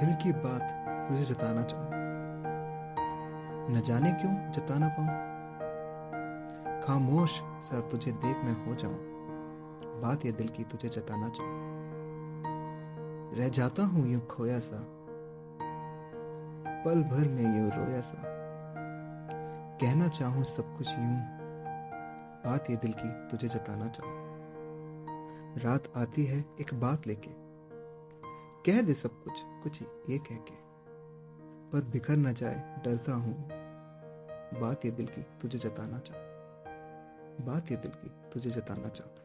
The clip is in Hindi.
दिल की बात तुझे जताना चाहूँ। न जाने क्यों जता ना पाऊँ। खामोश सा तुझे देख मैं हो जाऊँ। बात ये दिल की तुझे जताना चाहूँ। रह जाता हूँ यूँ खोया सा। पल भर में यूँ रोया सा। कहना चाहूँ सब कुछ यूँ। बात ये दिल की तुझे जताना चाहूँ। रात आती है एक बात लेके। कह दे सब कुछ कुछ ये कह के। पर बिखर ना जाए, डरता हूँ। बात ये दिल की तुझे जताना चाहो। बात ये दिल की तुझे जताना चाहूँ